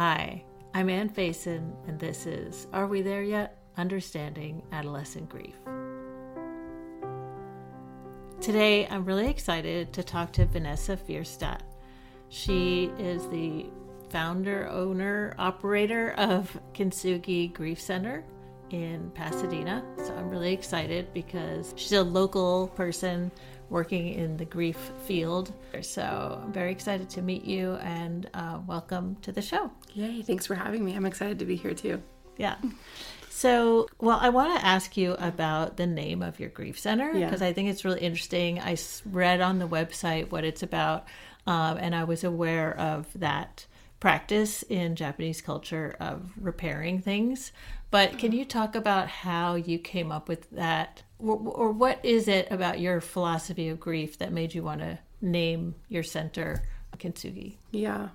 Hi, I'm Ann Faison, and this is Are We There Yet? Understanding Adolescent Grief. Today, I'm really excited to talk to Vanessa Fierstadt. She is the founder, owner, operator of Kintsugi Grief Center in Pasadena. So I'm really excited because she's a local person working in the grief field. So I'm very excited to meet you and uh, welcome to the show. Yay, thanks for having me. I'm excited to be here too. Yeah. So, well, I want to ask you about the name of your grief center because Yeah. I think it's really interesting. I read on the website what it's about, um, and I was aware of that practice in Japanese culture of repairing things. But can you talk about how you came up with that, or, what is it about your philosophy of grief that made you want to name your center Kintsugi? Yeah.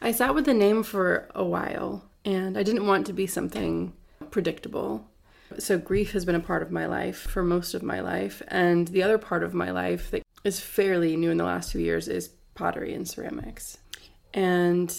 I sat with the name for a while and I didn't want to be something predictable. So, grief has been a part of my life for most of my life. And the other part of my life that is fairly new in the last few years is pottery and ceramics. And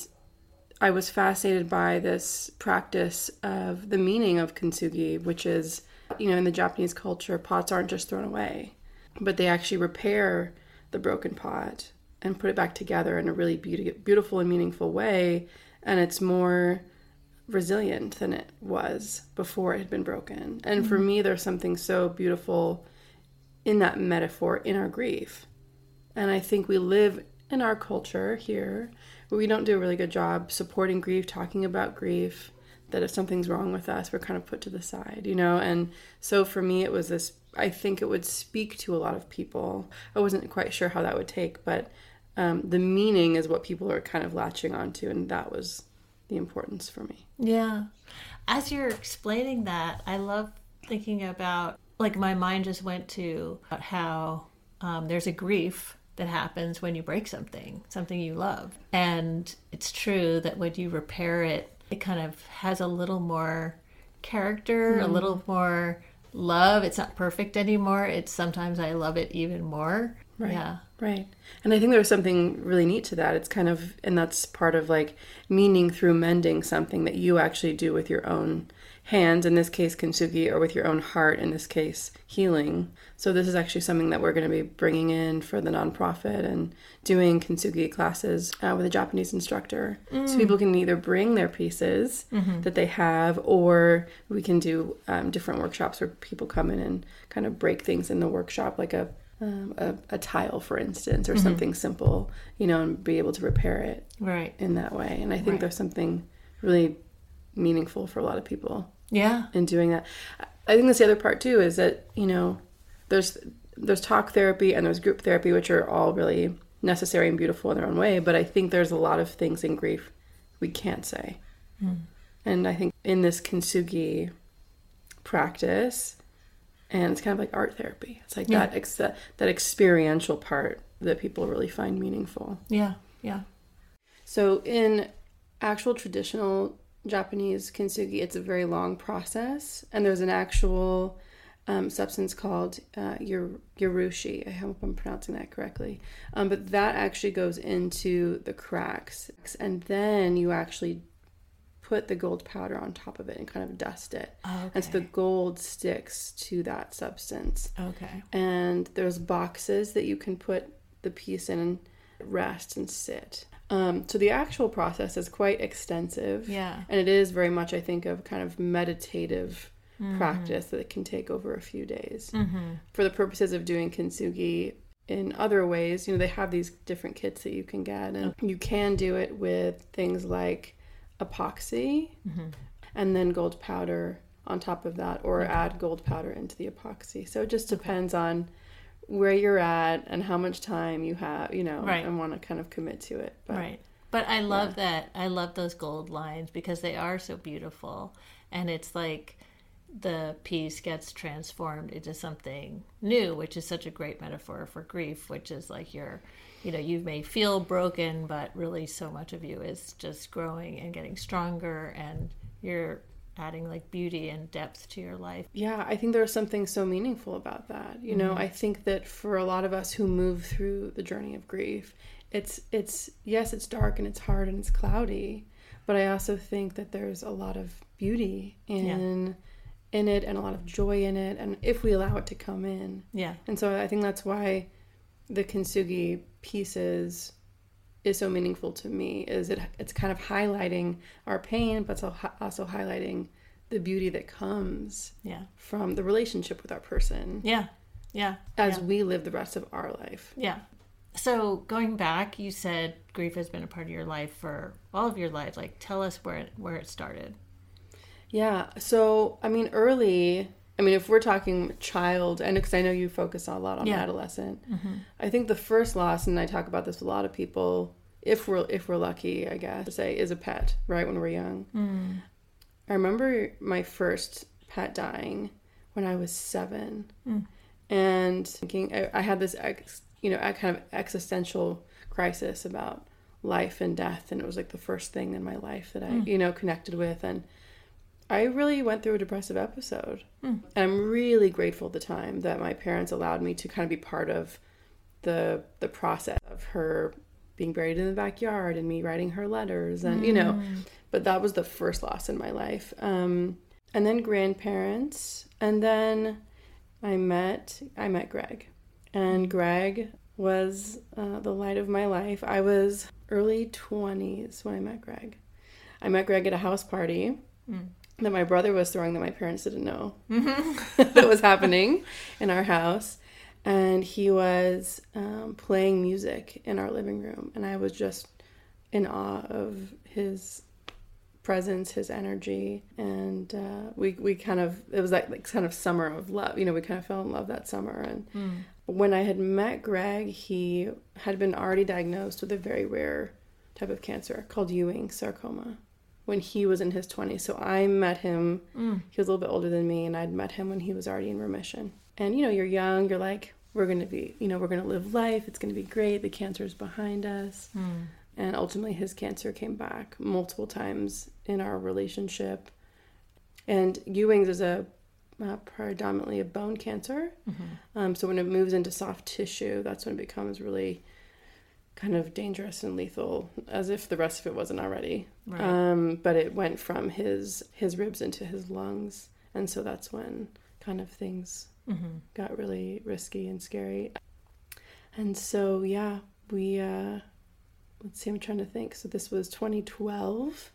I was fascinated by this practice of the meaning of kintsugi, which is, you know, in the Japanese culture, pots aren't just thrown away, but they actually repair the broken pot and put it back together in a really beauty, beautiful and meaningful way. And it's more resilient than it was before it had been broken. And for mm-hmm. me, there's something so beautiful in that metaphor in our grief. And I think we live in our culture here where we don't do a really good job supporting grief, talking about grief, that if something's wrong with us, we're kind of put to the side, you know? And so for me, it was this I think it would speak to a lot of people. I wasn't quite sure how that would take, but um, the meaning is what people are kind of latching onto, and that was the importance for me. Yeah. As you're explaining that, I love thinking about, like, my mind just went to how um, there's a grief that happens when you break something, something you love. And it's true that when you repair it, it kind of has a little more character, a mm-hmm. little more love. It's not perfect anymore. It's sometimes I love it even more. Right. Yeah. Right. And I think there's something really neat to that. It's kind of, and that's part of like meaning through mending something that you actually do with your own hands, in this case, kintsugi, or with your own heart, in this case, healing. So this is actually something that we're going to be bringing in for the nonprofit and doing kintsugi classes uh, with a Japanese instructor. So people can either bring their pieces that they have, or we can do um, different workshops where people come in and kind of break things in the workshop, like a um, a, a tile, for instance, or something simple, you know, and be able to repair it Right. in that way. And I think Right. there's something really meaningful for a lot of people Yeah. in doing that. I think that's the other part too is that you know, there's there's talk therapy and there's group therapy, which are all really necessary and beautiful in their own way. But I think there's a lot of things in grief we can't say, hmm. and I think in this kintsugi practice, and it's kind of like art therapy. It's like Yeah. that ex- that experiential part that people really find meaningful. Yeah. Yeah. So in actual traditional Japanese kintsugi, it's a very long process, and there's an actual um, substance called uh, yorushi. I hope I'm pronouncing that correctly. Um, but that actually goes into the cracks, and then you actually put the gold powder on top of it and kind of dust it. And so the gold sticks to that substance Okay. and there's boxes that you can put the piece in and rest and sit. Um, so the actual process is quite extensive. Yeah. And it is very much, I think, of kind of meditative Mm-hmm. practice that it can take over a few days. For the purposes of doing kintsugi in other ways, you know, they have these different kits that you can get, and you can do it with things like epoxy Mm-hmm. and then gold powder on top of that, or add gold powder into the epoxy. So it just depends on where you're at and how much time you have, you know, Right. and want to kind of commit to it. But Right. But I love that. I love those gold lines because they are so beautiful. And it's like the piece gets transformed into something new, which is such a great metaphor for grief, which is like you're, you know, you may feel broken, but really so much of you is just growing and getting stronger and you're adding like beauty and depth to your life. Yeah, I think there's something so meaningful about that. You know, mm-hmm. I think that for a lot of us who move through the journey of grief, it's it's yes, it's dark and it's hard and it's cloudy, but I also think that there's a lot of beauty in in it and a lot of joy in it and if we allow it to come in. Yeah. And so I think that's why the kintsugi pieces is so meaningful to me is it it's kind of highlighting our pain but it's also highlighting the beauty that comes Yeah. from the relationship with our person Yeah. Yeah. as yeah. we live the rest of our life. Yeah. So going back, you said grief has been a part of your life for all of your life. Like, tell us where it, where it started. Yeah. So, I mean, early, I mean, if we're talking child, and because I know you focus a lot on Yeah. adolescent, mm-hmm. I think the first loss, and I talk about this with a lot of people, if we're if we're lucky, I guess to say, is a pet, right? When we're young. Mm. I remember my first pet dying when I was seven, mm. and thinking I, I had this, ex, you know, a kind of existential crisis about life and death, and it was like the first thing in my life that I, mm. you know, connected with, and I really went through a depressive episode. And I'm really grateful at the time that my parents allowed me to kind of be part of the the process of her being buried in the backyard and me writing her letters and you know but that was the first loss in my life. Um and then grandparents and then i met i met greg. And greg was uh, the light of my life. I was early 20s when i met greg. I met greg at a house party that my brother was throwing that my parents didn't know that was happening in our house. And he was um, playing music in our living room. And i was just in awe of his presence his energy. And uh, we, we kind of it was like, like kind of summer of love. You know we kind of fell in love that summer. And when i had met greg he had been already diagnosed with a very rare type of cancer called ewing sarcoma when he was in his 20s so i met him he was a little bit older than me and i'd met him when he was already in remission. And you know you're young you're like we're going to be you know we're going to live life it's going to be great the cancer is behind us. And ultimately his cancer came back multiple times in our relationship. And ewing's is a uh, predominantly a bone cancer. Um, so when it moves into soft tissue that's when it becomes really kind of dangerous and lethal as if the rest of it wasn't already Right. um, but it went from his his ribs into his lungs. And so that's when kind of things got really risky and scary. And so yeah we uh let's see i'm trying to think. So this was 2012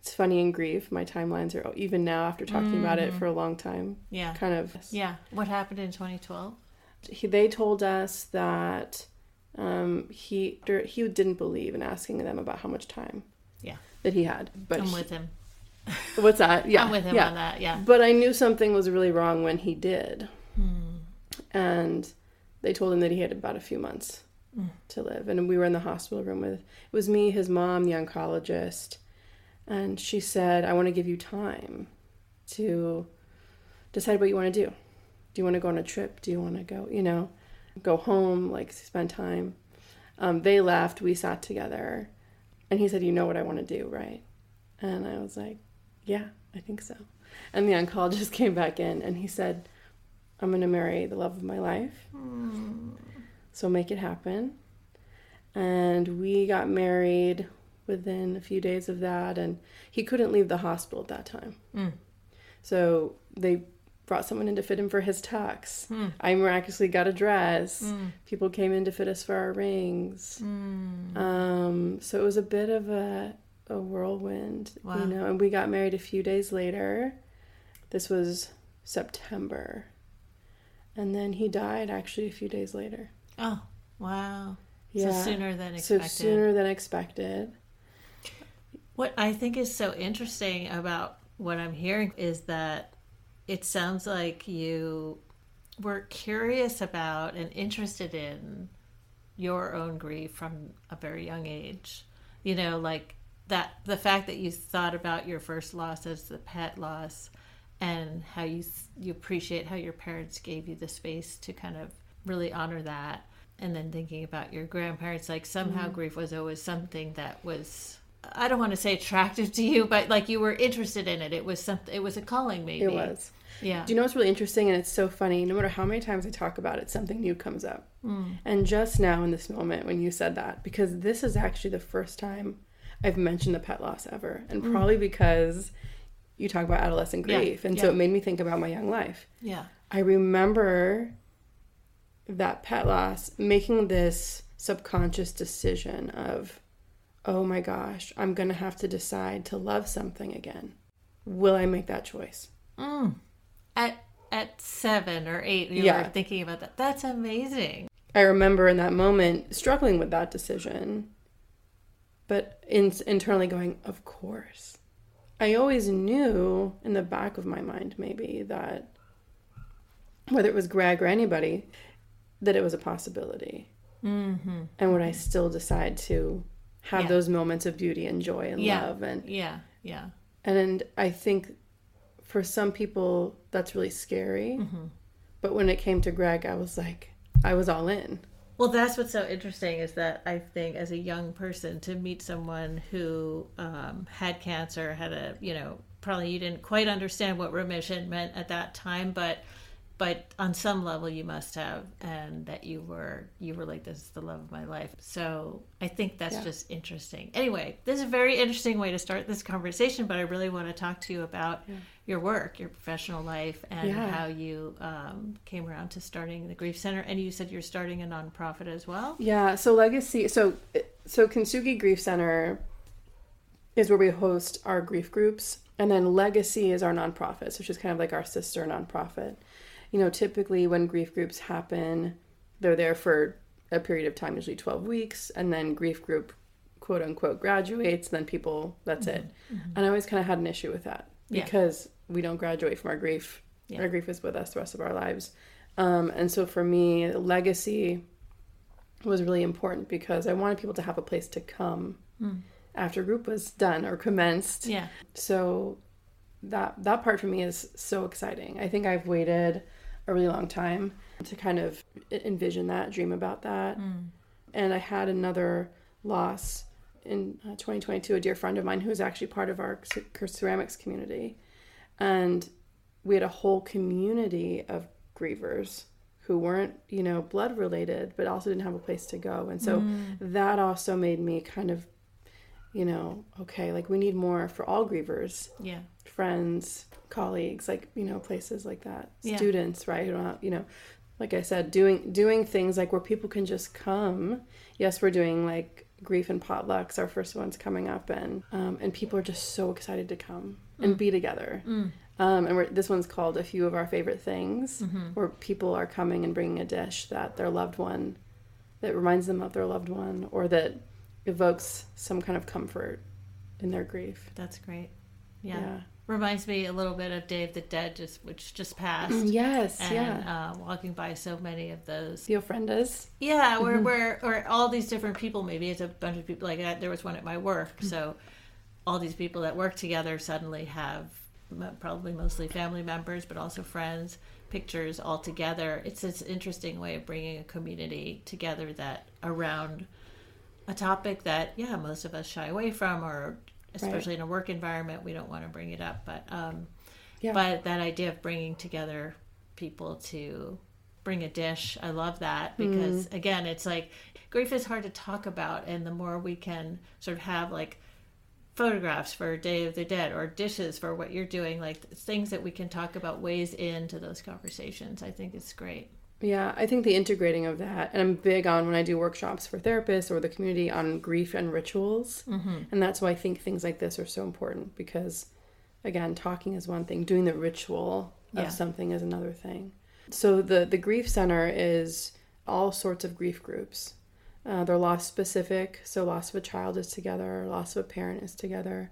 it's funny in grief. My timelines are even now after talking about it for a long time. Yeah. kind of. Yeah. What happened in 2012? he, they told us that um, he he didn't believe in asking them about how much time Yeah. that he had. But I'm with him. what's that? Yeah, I'm with him yeah. on that. Yeah. But I knew something was really wrong when he did, and they told him that he had about a few months to live. And we were in the hospital room with it was me, his mom, the oncologist, and she said, "I want to give you time to decide what you want to do. Do you want to go on a trip? Do you want to go, you know, go home, like spend time?" Um, they left. We sat together, and he said, "You know what I want to do, right?" And I was like, "Yeah, I think so." And the oncologist came back in, and he said, "I'm going to marry the love of my life." Hmm. So make it happen. And we got married within a few days of that, and he couldn't leave the hospital at that time. Hmm. So they brought someone in to fit him for his tux. Hmm. I miraculously got a dress. People came in to fit us for our rings. Um, Um, so it was a bit of a, a whirlwind, Wow. you know. And we got married a few days later. This was September. And then he died actually a few days later. Oh, wow. Yeah. So sooner than So sooner than expected. What I think is so interesting about what I'm hearing is that it sounds like you were curious about and interested in your own grief from a very young age. You know, like that the fact that you thought about your first loss as the pet loss and how you you appreciate how your parents gave you the space to kind of really honor that and then thinking about your grandparents like somehow mm-hmm. grief was always something that was I don't want to say attractive to you, but like you were interested in it. It was something. It was a calling, maybe. It was. Yeah. Do you know what's really interesting? And it's so funny. No matter how many times I talk about it, something new comes up. Mm. And just now in this moment when you said that, because this is actually the first time I've mentioned the pet loss ever. And mm. probably because you talk about adolescent Yeah, grief. And so it made me think about my young life. Yeah. I remember that pet loss making this subconscious decision of, oh my gosh, I'm going to have to decide to love something again. Will I make that choice? Mm. At at seven or eight, you Yeah. were thinking about that. That's amazing. I remember in that moment struggling with that decision, but in, internally going, of course. I always knew in the back of my mind, maybe, that whether it was Greg or anybody, that it was a possibility. Mm-hmm. And would I still decide to have Yeah. those moments of beauty and joy and Yeah. love? And, Yeah. Yeah. and I think for some people, that's really scary. Mm-hmm. But when it came to Greg, I was like, I was all in. Well, that's what's so interesting is that I think as a young person to meet someone who um, had cancer, had a, you know, probably you didn't quite understand what remission meant at that time, but but on some level you must have and that you were you were like this is the love of my life so i think that's Yeah. just interesting anyway this is a very interesting way to start this conversation but i really want to talk to you about your work your professional life and Yeah. how you um, came around to starting the grief center and you said you're starting a nonprofit as well Yeah, so legacy so so Kintsugi Grief Center is where we host our grief groups and then legacy is our nonprofit, which is kind of like our sister nonprofit. You know, typically when grief groups happen, they're there for a period of time, usually 12 weeks, and then grief group quote unquote graduates, then people that's mm-hmm. it. Mm-hmm. And I always kind of had an issue with that Yeah. because we don't graduate from our grief. Yeah. Our grief is with us the rest of our lives. Um, and so for me, legacy was really important because I wanted people to have a place to come mm. after group was done or commenced. yeah So that that part for me is so exciting. I think I've waited a really long time to kind of envision that, dream about that. And I had another loss in uh, 2022, a dear friend of mine who was actually part of our ceramics community. And we had a whole community of grievers who weren't, you know, blood related, but also didn't have a place to go. And so that also made me kind of, you know, okay, like we need more for all grievers, yeah friends, colleagues, like, you know, places like that. Yeah. Students, right? Who don't have- You know, like I said, doing doing things like where people can just come. Yes, we're doing like grief and potlucks. Our first one's coming up, and um, and people are just so excited to come and be together. Um, and we're, this one's called "A Few of Our Favorite Things," where people are coming and bringing a dish that their loved one, that reminds them of their loved one, or that evokes some kind of comfort in their grief. that's great yeah. Yeah. reminds me a little bit of day of the dead just which just passed Yes, and yeah. uh, walking by so many of those The ofrendas. Yeah, where where or all these different people. Maybe it's a bunch of people. Like that. there was one at my work. Mm-hmm. So all these people that work together suddenly have probably mostly family members, but also friends. Pictures all together. It's this interesting way of bringing a community together that around a topic that yeah most of us shy away from, or especially in a work environment we don't want to bring it up. But um, Yeah. but that idea of bringing together people to bring a dish i love that because again it's like grief is hard to talk about and the more we can sort of have like photographs for day of the dead or dishes for what you're doing like things that we can talk about ways into those conversations i think it's great Yeah, I think the integrating of that, and I'm big on when I do workshops for therapists or the community on grief and rituals. Mm-hmm. And that's why I think things like this are so important because, again, talking is one thing, doing the ritual of something is another thing. So the, the Grief Center is all sorts of grief groups. Uh, they're loss specific, so loss of a child is together, loss of a parent is together.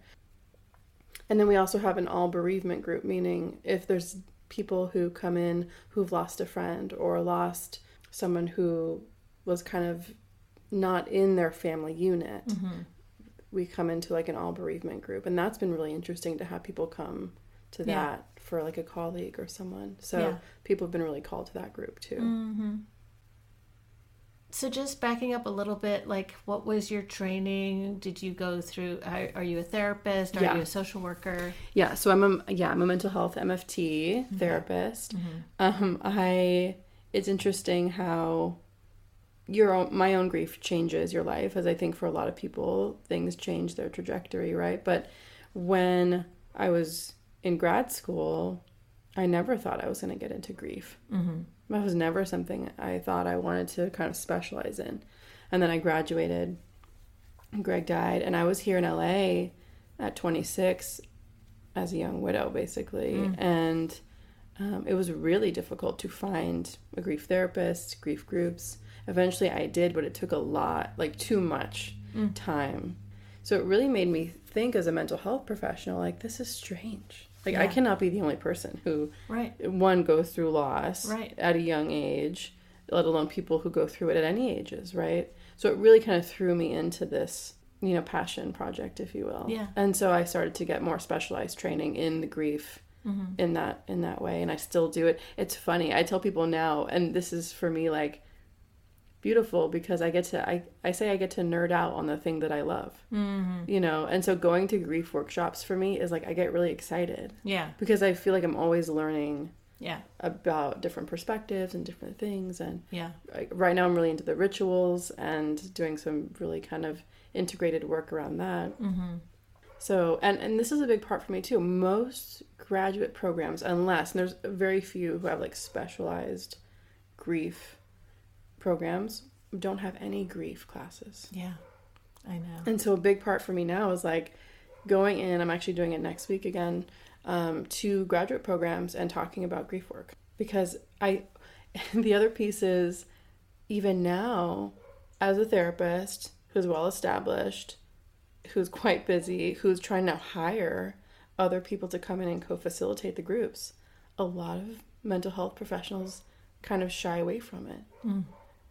And then we also have an all bereavement group, meaning if there's people who come in who've lost a friend or lost someone who was kind of not in their family unit, mm-hmm. we come into like an all bereavement group. And that's been really interesting to have people come to Yeah. that for like a colleague or someone. So Yeah. people have been really called to that group too. Mm-hmm. So just backing up a little bit like what was your training did you go through are, are you a therapist are Yeah. you a social worker Yeah, so I'm a yeah, I'm a mental health MFT therapist. Um, I it's interesting how your own my own grief changes your life as I think for a lot of people things change their trajectory, right? But when I was in grad school, I never thought I was going to get into grief. Mm-hmm. That was never something I thought I wanted to kind of specialize in. And then I graduated. Greg died, and I was here in LA at 26 as a young widow, basically. Mm. And um, it was really difficult to find a grief therapist, grief groups. Eventually I did, but it took a lot, like too much mm. time. So it really made me think as a mental health professional, like, this is strange. Like, yeah. I cannot be the only person who, right. one, goes through loss right. at a young age, let alone people who go through it at any ages, right? So it really kind of threw me into this you know passion project if you will yeah and so i started to get more specialized training in the grief mm-hmm. in that in that way and i still do it it's funny i tell people now and this is for me like beautiful because i get to i, I say i get to nerd out on the thing that i love mm-hmm. you know and so going to grief workshops for me is like i get really excited yeah because i feel like i'm always learning yeah about different perspectives and different things and yeah right now i'm really into the rituals and doing some really kind of integrated work around that. Mm-hmm. So, and, and this is a big part for me too. Most graduate programs, unless, and there's very few who have like specialized grief programs, don't have any grief classes. Yeah, I know. And so a big part for me now is like going in, I'm actually doing it next week again, um, to graduate programs and talking about grief work. Because I, the other piece is even now, as a therapist, who's well established, who's quite busy, who's trying to hire other people to come in and co facilitate the groups, a lot of mental health professionals kind of shy away from it. Mm.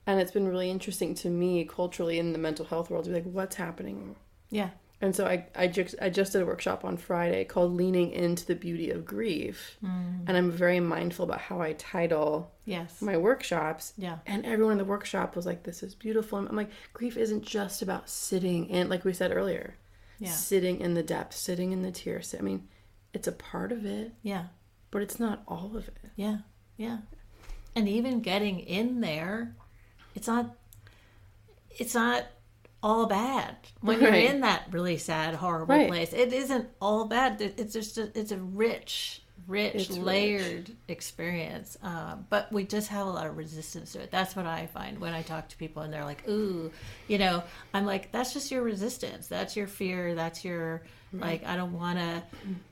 And it's been really interesting to me culturally in the mental health world to be like, what's happening? Yeah. And so I, I, just, I just did a workshop on Friday called Leaning into the Beauty of Grief. Mm. And I'm very mindful about how I title yes. my workshops. Yeah. And everyone in the workshop was like, this is beautiful. I'm like, grief isn't just about sitting in, like we said earlier, yeah. sitting in the depth, sitting in the tears. I mean, it's a part of it. Yeah. But it's not all of it. Yeah. Yeah. And even getting in there, it's not, it's not all bad. When you're in that really sad horrible right. place it isn't all bad. It's just a, it's a rich rich it's layered rich. experience. Um, but we just have a lot of resistance to it. That's what i find when i talk to people and they're like ooh you know i'm like that's just your resistance. That's your fear. That's your right. like i don't want to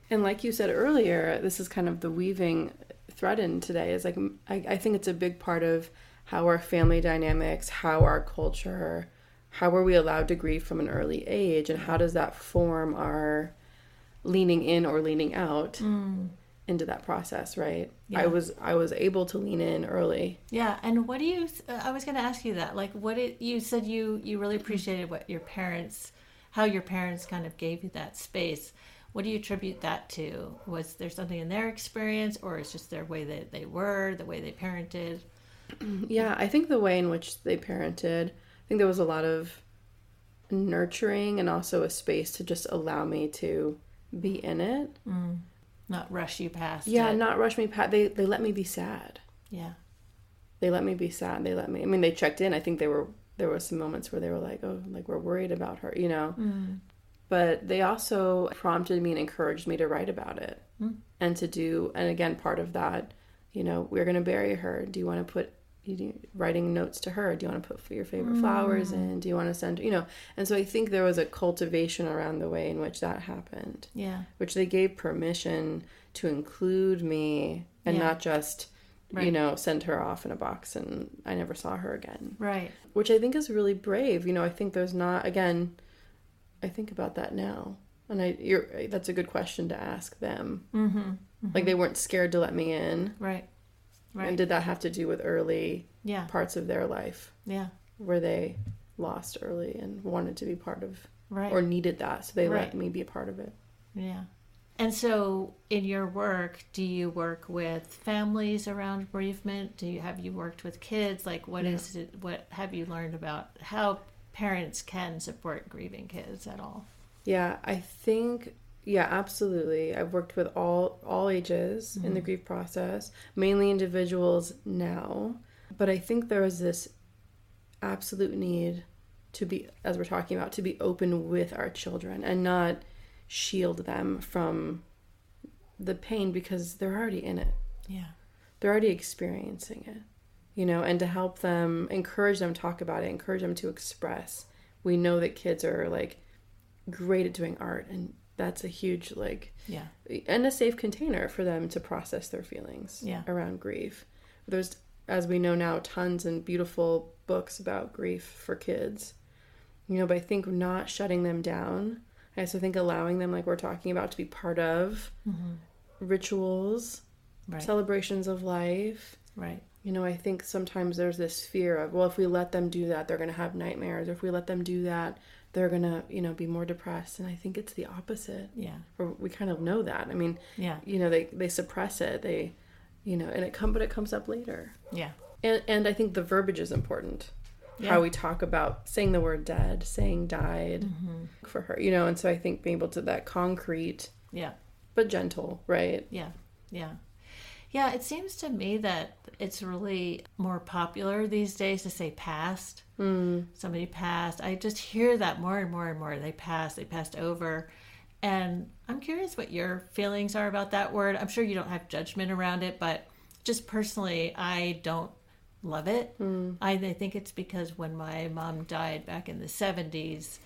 and like you said earlier this is kind of the weaving thread in today is like I, I think it's a big part of how our family dynamics how our culture how are we allowed to grieve from an early age and how does that form our leaning in or leaning out mm. into that process right? Yeah. i was i was able to lean in early. Yeah and what do you i was going to ask you that like what it you said you you really appreciated what your parents how your parents kind of gave you that space. What do you attribute that to? Was there something in their experience or it's just their way that they were the way they parented yeah i think the way in which they parented I think there was a lot of nurturing and also a space to just allow me to be in it. Mm. Not rush you past. Yeah, it. not rush me past. They they let me be sad. Yeah. They let me be sad. They let me. I mean, they checked in. I think they were. There were some moments where they were like, "Oh, like we're worried about her," you know. Mm. But they also prompted me and encouraged me to write about it mm. and to do. And again, part of that, you know, we're going to bury her. Do you want to put you writing notes to her do you want to put your favorite mm. flowers in do you want to send you know and so i think there was a cultivation around the way in which that happened yeah which they gave permission to include me and yeah. not just right. you know send her off in a box and i never saw her again right which i think is really brave you know i think there's not again i think about that now and i you're that's a good question to ask them mm-hmm. Mm-hmm. like they weren't scared to let me in right Right. And did that have to do with early yeah. parts of their life? Yeah. Where they lost early and wanted to be part of right. or needed that. So they right. let me be a part of it. Yeah. And so in your work, do you work with families around bereavement? Do you have you worked with kids? Like what yeah. is it what have you learned about how parents can support grieving kids at all? Yeah, I think yeah, absolutely. I've worked with all all ages mm-hmm. in the mm-hmm. grief process, mainly individuals now. But I think there is this absolute need to be, as we're talking about, to be open with our children and not shield them from the pain because they're already in it. Yeah. They're already experiencing it, you know, and to help them, encourage them talk about it, encourage them to express. We know that kids are like great at doing art, and that's a huge, like, Yeah. and a safe container for them to process their feelings Yeah. around grief. There's, as we know now, tons and beautiful books about grief for kids. You know, but I think not shutting them down. I also think allowing them, like we're talking about, to be part of mm-hmm. rituals, Right. celebrations of life. right. You know, I think sometimes there's this fear of, well, if we let them do that, they're going to have nightmares. Or if we let them do that, they're to, you know, be more depressed. And I think it's the opposite. Yeah. Or we kind of know that. I mean, Yeah. you know, they, they suppress it. They, you know, and it come, but it comes up later. Yeah. And, and I think the verbiage is important. Yeah. How we talk about saying the word dead, saying died Mm-hmm. for her, you know, and so I think being able to that concrete Yeah. but gentle, right? Yeah. Yeah. Yeah, it seems to me that it's really more popular these days to say passed. Mm. Somebody passed. I just hear that more and more and more. They passed, they passed over. And I'm curious what your feelings are about that word. I'm sure you don't have judgment around it, but just personally, I don't love it. I, I think it's because when my mom died back in the 70s,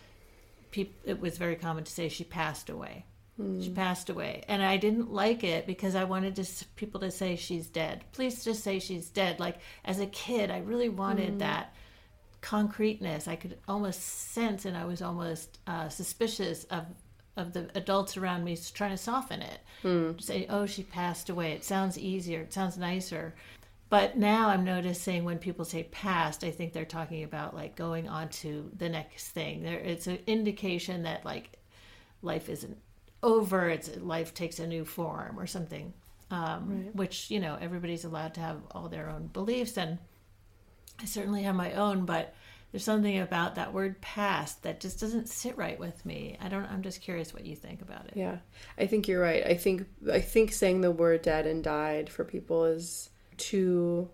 peop- it was very common to say she passed away. Hmm. She passed away, and I didn't like it because I wanted to, people to say she's dead. Please just say she's dead. Like as a kid, I really wanted hmm. that concreteness. I could almost sense, and I was almost uh, suspicious of of the adults around me trying to soften it. Hmm. Say, "Oh, she passed away." It sounds easier. It sounds nicer. But now I'm noticing when people say past, I think they're talking about like going on to the next thing. There, it's an indication that like life isn't over. It's life takes a new form or something. Um, Which you know everybody's allowed to have all their own beliefs, and I certainly have my own. But there's something about that word past that just doesn't sit right with me. I don't. I'm just curious what you think about it. Yeah. I think you're right. I think I think saying the word dead and died for people is too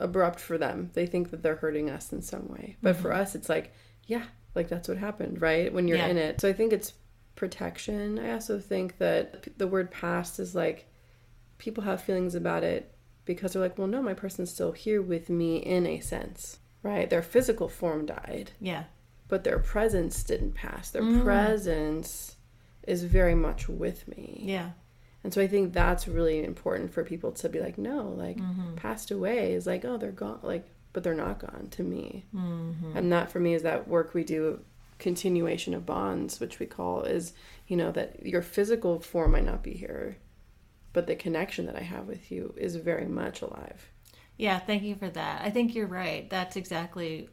abrupt for them. They think that they're hurting us in some way. But for us it's like, yeah, like that's what happened, right? When you're Yeah. in it. So I think it's protection. I also think that the word past is like people have feelings about it because they're like, well, no, my person's still here with me in a sense, right? Their physical form died, Yeah. but their presence didn't pass. Their Mm. presence is very much with me. Yeah. And so I think that's really important for people to be like, no, like Mm-hmm. passed away is like, oh, they're gone, like, but they're not gone to me. Mm-hmm. And that for me is that work we do, continuation of bonds, which we call is, you know, that your physical form might not be here, but the connection that I have with you is very much alive. Yeah, thank you for that. I think you're right. That's exactly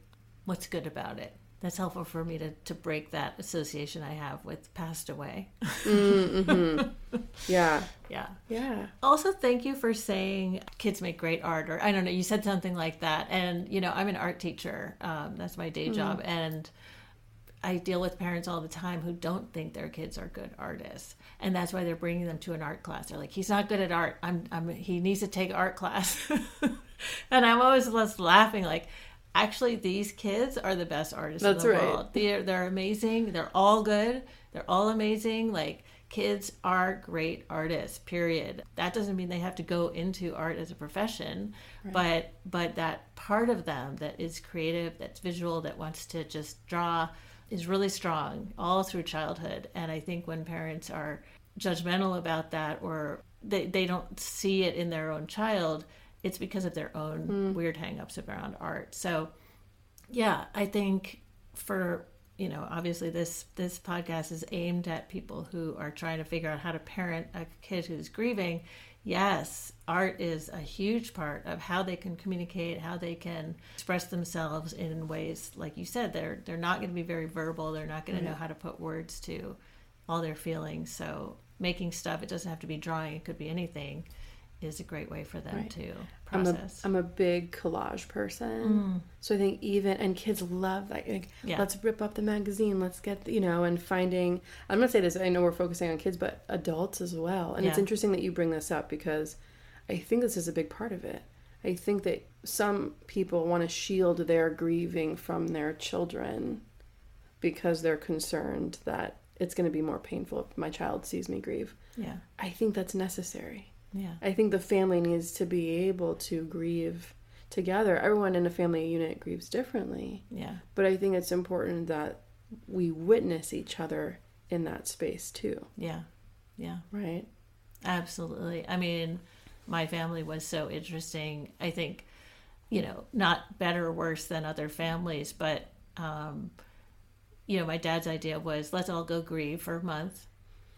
what's good about it. That's helpful for me to, to break that association I have with passed away. Mm, mm-hmm. Yeah. yeah. Yeah. Also, thank you for saying kids make great art, or I don't know, you said something like that. And, you know, I'm an art teacher, um, that's my day mm. job. And I deal with parents all the time who don't think their kids are good artists. And that's why they're bringing them to an art class. They're like, he's not good at art. I'm, I'm, he needs to take art class. and I'm always just laughing, like, actually, these kids are the best artists That's in the right. world. They're, they're amazing. They're all good. They're all amazing. Like, kids are great artists period that doesn't mean they have to go into art as a profession but but that part of them that is creative that's visual that wants to just draw is really strong all through childhood. And i think when parents are judgmental about that or they, they don't see it in their own child it's because of their own hmm. weird hangups around art. So yeah i think for you know obviously this this podcast is aimed at people who are trying to figure out how to parent a kid who's grieving yes art is a huge part of how they can communicate how they can express themselves in ways like you said they're they're not going to be very verbal they're not going to know how to put words to all their feelings. So making stuff it doesn't have to be drawing it could be anything is a great way for them Right. to I'm a, process I'm a big collage person. Mm. So I think even, and kids love that. Like, Yeah. let's rip up the magazine. Let's get, you know, and finding, I'm going to say this, I know we're focusing on kids, but adults as well. And it's interesting that you bring this up because I think this is a big part of it. I think that some people want to shield their grieving from their children because they're concerned that it's going to be more painful if my child sees me grieve. Yeah. I think that's necessary. Yeah. I think the family needs to be able to grieve together. Everyone in a family unit grieves differently, Yeah. but I think it's important that we witness each other in that space too, Yeah. Yeah. right? Absolutely. I mean, my family was so interesting. I think, you know, not better or worse than other families, but, um, you know, my dad's idea was let's all go grieve for a month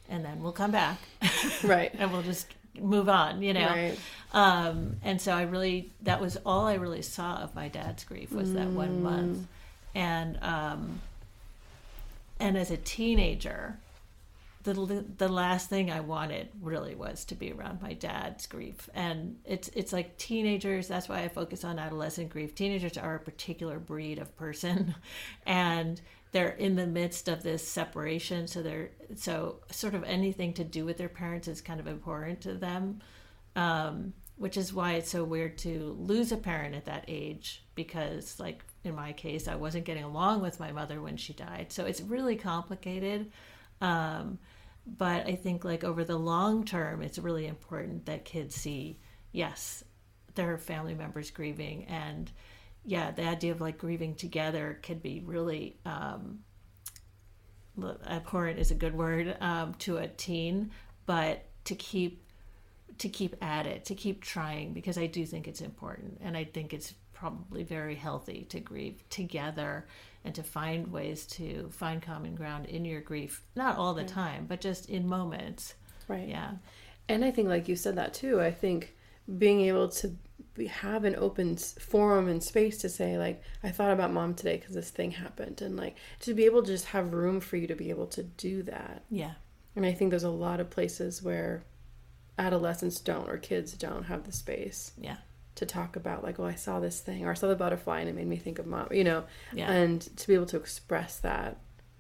and then we'll come back Right. and we'll just move on, you know. Right. Um, and so I really, that was all I really saw of my dad's grief was that one month. And, um, and as a teenager, the the last thing I wanted really was to be around my dad's grief, and it's it's like teenagers. That's why I focus on adolescent grief. Teenagers are a particular breed of person, and they're in the midst of this separation. So they're so sort of anything to do with their parents is kind of important to them, um, which is why it's so weird to lose a parent at that age because like in my case, I wasn't getting along with my mother when she died. So it's really complicated. Um, but I think like over the long term, it's really important that kids see, yes, their family members grieving, and yeah, the idea of like grieving together can be really um, abhorrent is a good word um, to a teen, but to keep to keep at it, to keep trying, because I do think it's important, and I think it's probably very healthy to grieve together and to find ways to find common ground in your grief not all the time but just in moments Right. yeah And I think, like you said that too, I think being able to be, have an open forum and space to say, like, I thought about mom today because this thing happened. And, like, to be able to just have room for you to be able to do that. yeah And I think there's a lot of places where adolescents don't or kids don't have the space yeah to talk about, like, oh, I saw this thing or I saw the butterfly and it made me think of mom, you know? yeah And to be able to express that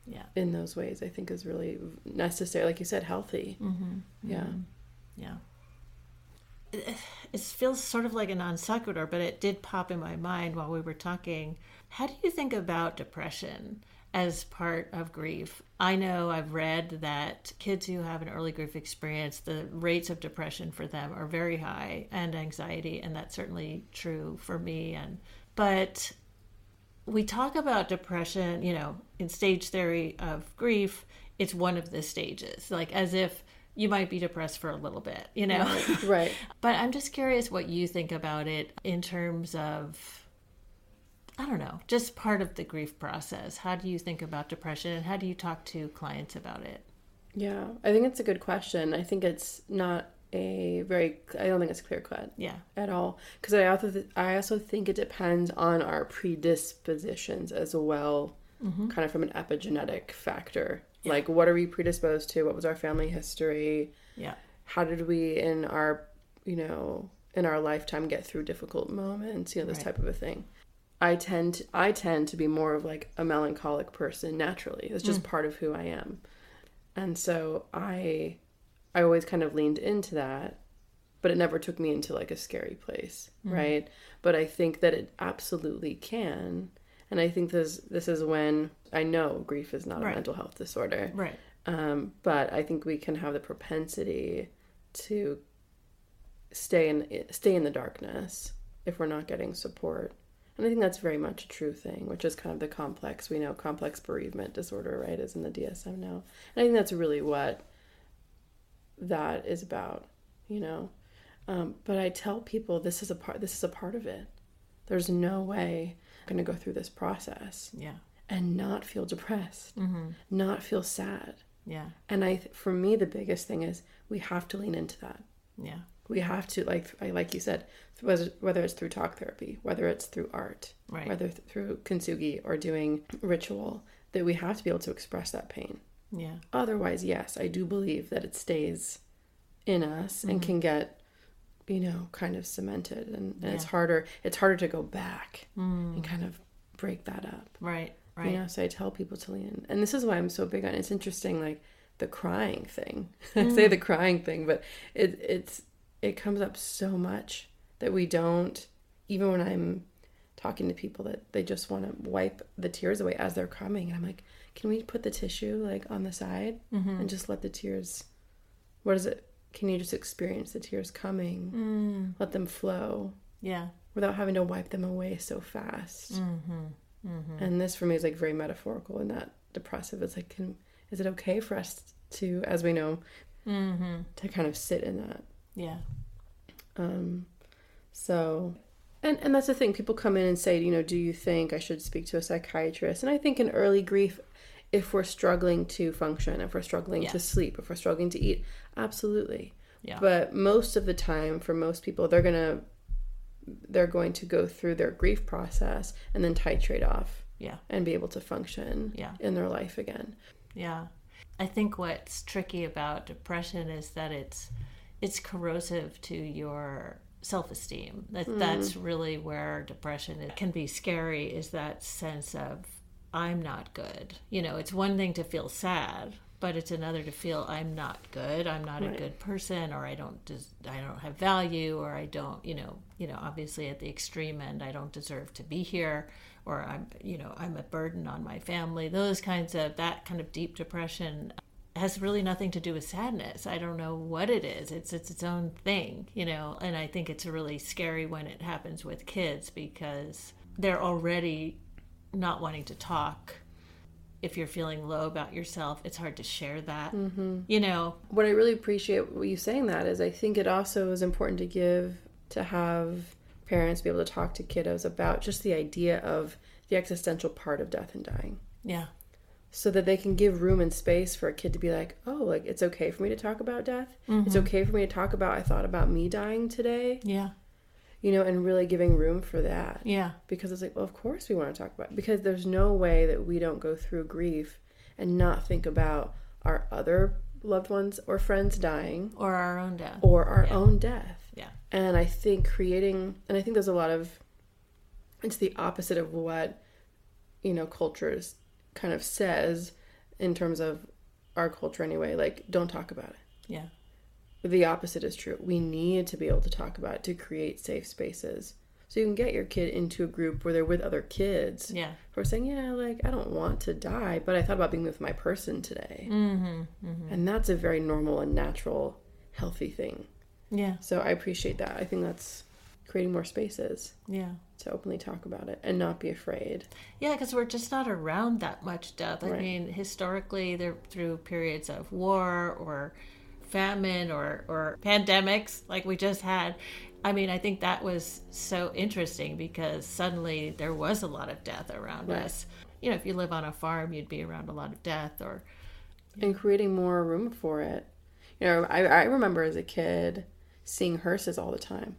yeah in those ways, I think is really necessary. Like you said, healthy. mm-hmm. Yeah. yeah it, it feels sort of like a non sequitur but it did pop in my mind while we were talking how do you think about depression as part of grief i know i've read that kids who have an early grief experience the rates of depression for them are very high and anxiety and that's certainly true for me and but we talk about depression, you know, in stage theory of grief, it's one of the stages, like as if you might be depressed for a little bit, you know. Right. but I'm just curious what you think about it in terms of I don't know, just part of the grief process. How do you think about depression and how do you talk to clients about it? Yeah, I think it's a good question. I think it's not a very. I don't think it's clear cut Yeah. at all because I also th- I also think it depends on our predispositions as well, mm-hmm. kind of from an epigenetic factor. Like, what are we predisposed to? What was our family history? Yeah. How did we in our you know in our lifetime get through difficult moments? You know, this Right. type of a thing. I tend I tend to be more of like a melancholic person naturally. It's just part of who I am. And so I I always kind of leaned into that, but it never took me into like a scary place, right? But I think that it absolutely can. And I think this this is when I know grief is not a mental health disorder. Right. Um, but I think we can have the propensity to stay in stay in the darkness if we're not getting support. And I think that's very much a true thing, which is kind of the complex we know complex bereavement disorder, right, is in the DSM now. And I think that's really what that is about, you know. Um, but I tell people this is a part this is a part of it. There's no way I'm gonna go through this process Yeah. and not feel depressed, not feel sad. Yeah. And I, for me, the biggest thing is we have to lean into that. Yeah. We have to, like, like you said, whether it's through talk therapy, whether it's through art, Right. whether th- through kintsugi or doing ritual, that we have to be able to express that pain. Yeah. Otherwise, yes, I do believe that it stays in us and mm-hmm. can get, you know, kind of cemented, and, and it's harder. It's harder to go back mm. and kind of break that up. Right. Right. You know, so I tell people to lean in. And this is why I'm so big on it's interesting, like the crying thing. I say mm. the crying thing, but it it's it comes up so much That we don't, even when I'm talking to people that they just want to wipe the tears away as they're coming. And I'm like, can we put the tissue like on the side Mm-hmm. and just let the tears, what is it? Can you just experience the tears coming? Mm. Let them flow Yeah. without having to wipe them away so fast. Mm-hmm. And this for me is like very metaphorical and not depressive. It's like, can, is it okay for us to, as we know, Mm-hmm. to kind of sit in that? Yeah. Um, so, and and that's the thing. People come in and say, you know, do you think I should speak to a psychiatrist? And I think in early grief, if we're struggling to function, if we're struggling Yeah. to sleep, if we're struggling to eat, absolutely. Yeah. But most of the time, for most people, they're gonna they're going to go through their grief process and then titrate off Yeah. and be able to function Yeah. in their life again. Yeah. I think what's tricky about depression is that it's it's corrosive to your self-esteem. That mm. that's really where depression can be scary is that sense of I'm not good. You know, it's one thing to feel sad, but it's another to feel I'm not good. I'm not a good person or I don't des- I don't have value or I don't, you know, you know, obviously at the extreme end I don't deserve to be here or I'm, you know, I'm a burden on my family. Those kinds of that kind of deep depression has really nothing to do with sadness. I don't know what it is. It's it's its own thing, you know. And I think it's really scary when it happens with kids because they're already not wanting to talk. If you're feeling low about yourself, it's hard to share that. Mm-hmm. You know, what I really appreciate what you saying that is I think it also is important to give to have parents be able to talk to kiddos about just the idea of the existential part of death and dying yeah, so that they can give room and space for a kid to be like oh like it's okay for me to talk about death it's mm-hmm. okay for me to talk about I thought about me dying today yeah, you know and really giving room for that yeah, because it's like well of course we want to talk about it. because there's no way that we don't go through grief and not think about our other loved ones or friends dying or our own death. or our Yeah. own death. Yeah, And I think creating, and I think there's a lot of, it's the opposite of what, you know, cultures kind of says in terms of our culture anyway. Like, don't talk about it. yeah, The opposite is true. We need to be able to talk about it to create safe spaces. So you can get your kid into a group where they're with other kids yeah, who are saying, yeah, like, I don't want to die, but I thought about being with my person today. mm-hmm, mm-hmm. And that's a very normal and natural, healthy thing. yeah, So I appreciate that. I think that's creating more spaces yeah. to openly talk about it and not be afraid. Yeah, because we're just not around that much death. I Right. mean, historically, they're through periods of war or famine or, or pandemics like we just had. I mean, I think that was so interesting because suddenly there was a lot of death around Right. us. You know, if you live on a farm, you'd be around a lot of death or, And creating more room for it. You know, I, I remember as a kid seeing hearses all the time.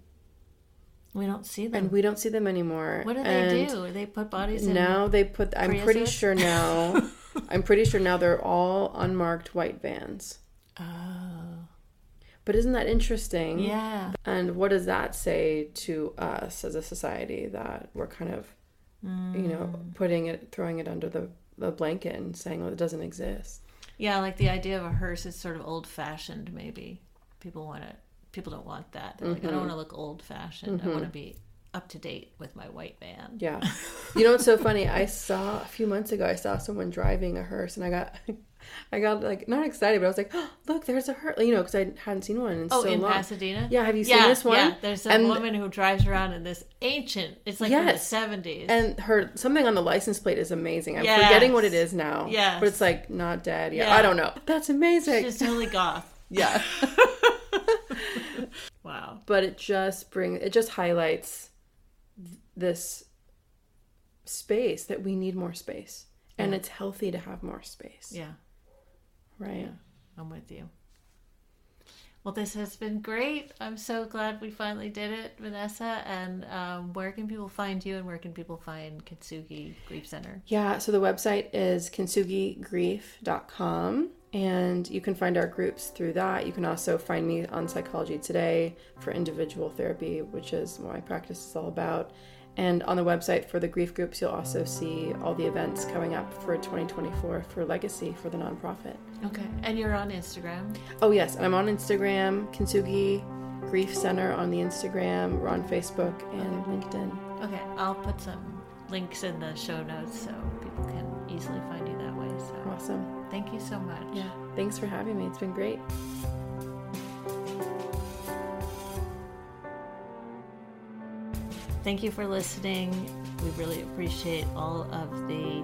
We don't see them. And we don't see them anymore. what do And they do? They put bodies in. Now they put, I'm pretty sure now, I'm pretty sure now they're all unmarked white vans. Oh, But isn't that interesting? yeah. And what does that say to us as a society that we're kind of, you know, Mm. putting it, throwing it under the, the blanket and saying, well, it doesn't exist? Yeah, like the idea of a hearse is sort of old fashioned, maybe. People want to, people don't want that. They're like, I don't mm-hmm. want to look old fashioned. I want to mm-hmm. be up to date with my white van. Yeah. You know what's so funny? I saw a few months ago. I saw someone driving a hearse, and I got, I got like not excited, but I was like, oh, "Look, there's a hearse!" You know, because I hadn't seen one in Oh, so in long. Pasadena? Yeah, have you seen this one? Yeah, there's a And- woman who drives around in this ancient, it's like Yes. the 70s. And her something on the license plate is amazing. I'm Yes. forgetting what it is now. Yeah, but it's like not dead. Yeah, Yeah. I don't know. That's amazing. She's totally goth. yeah, Wow. but it just brings it just highlights this space that we need more space, and it's healthy to have more space. Yeah, Right. yeah, I'm with you. Well, this has been great. I'm so glad we finally did it, Vanessa. And um, where can people find you and where can people find Kintsugi Grief Center? Yeah, so the website is kintsugi.grief.com and you can find our groups through that. You can also find me on Psychology Today for individual therapy, which is what my practice is all about. And on the website for the grief groups, you'll also see all the events coming up for 2024 for Legacy for the nonprofit. Okay. And you're on Instagram. Oh, yes, and I'm on Instagram, Kintsugi Grief Center on the Instagram. We're on Facebook and LinkedIn. Okay, I'll put some links in the show notes so people can easily find you that way. So Awesome. thank you so much. Yeah. Thanks for having me. It's been great. Thank you for listening. We really appreciate all of the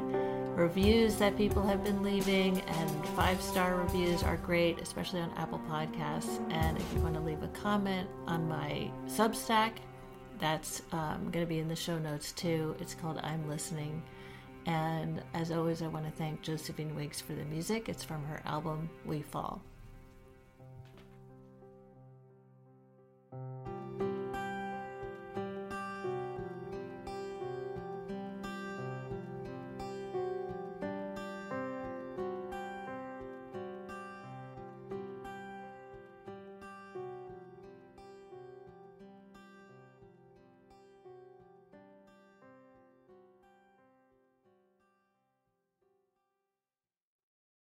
reviews that people have been leaving, and five star reviews are great, especially on Apple Podcasts. And if you want to leave a comment on my Substack, that's um, going to be in the show notes too. It's called I'm Listening. And as always, I want to thank Josephine Wiggs for the music. It's from her album We Fall.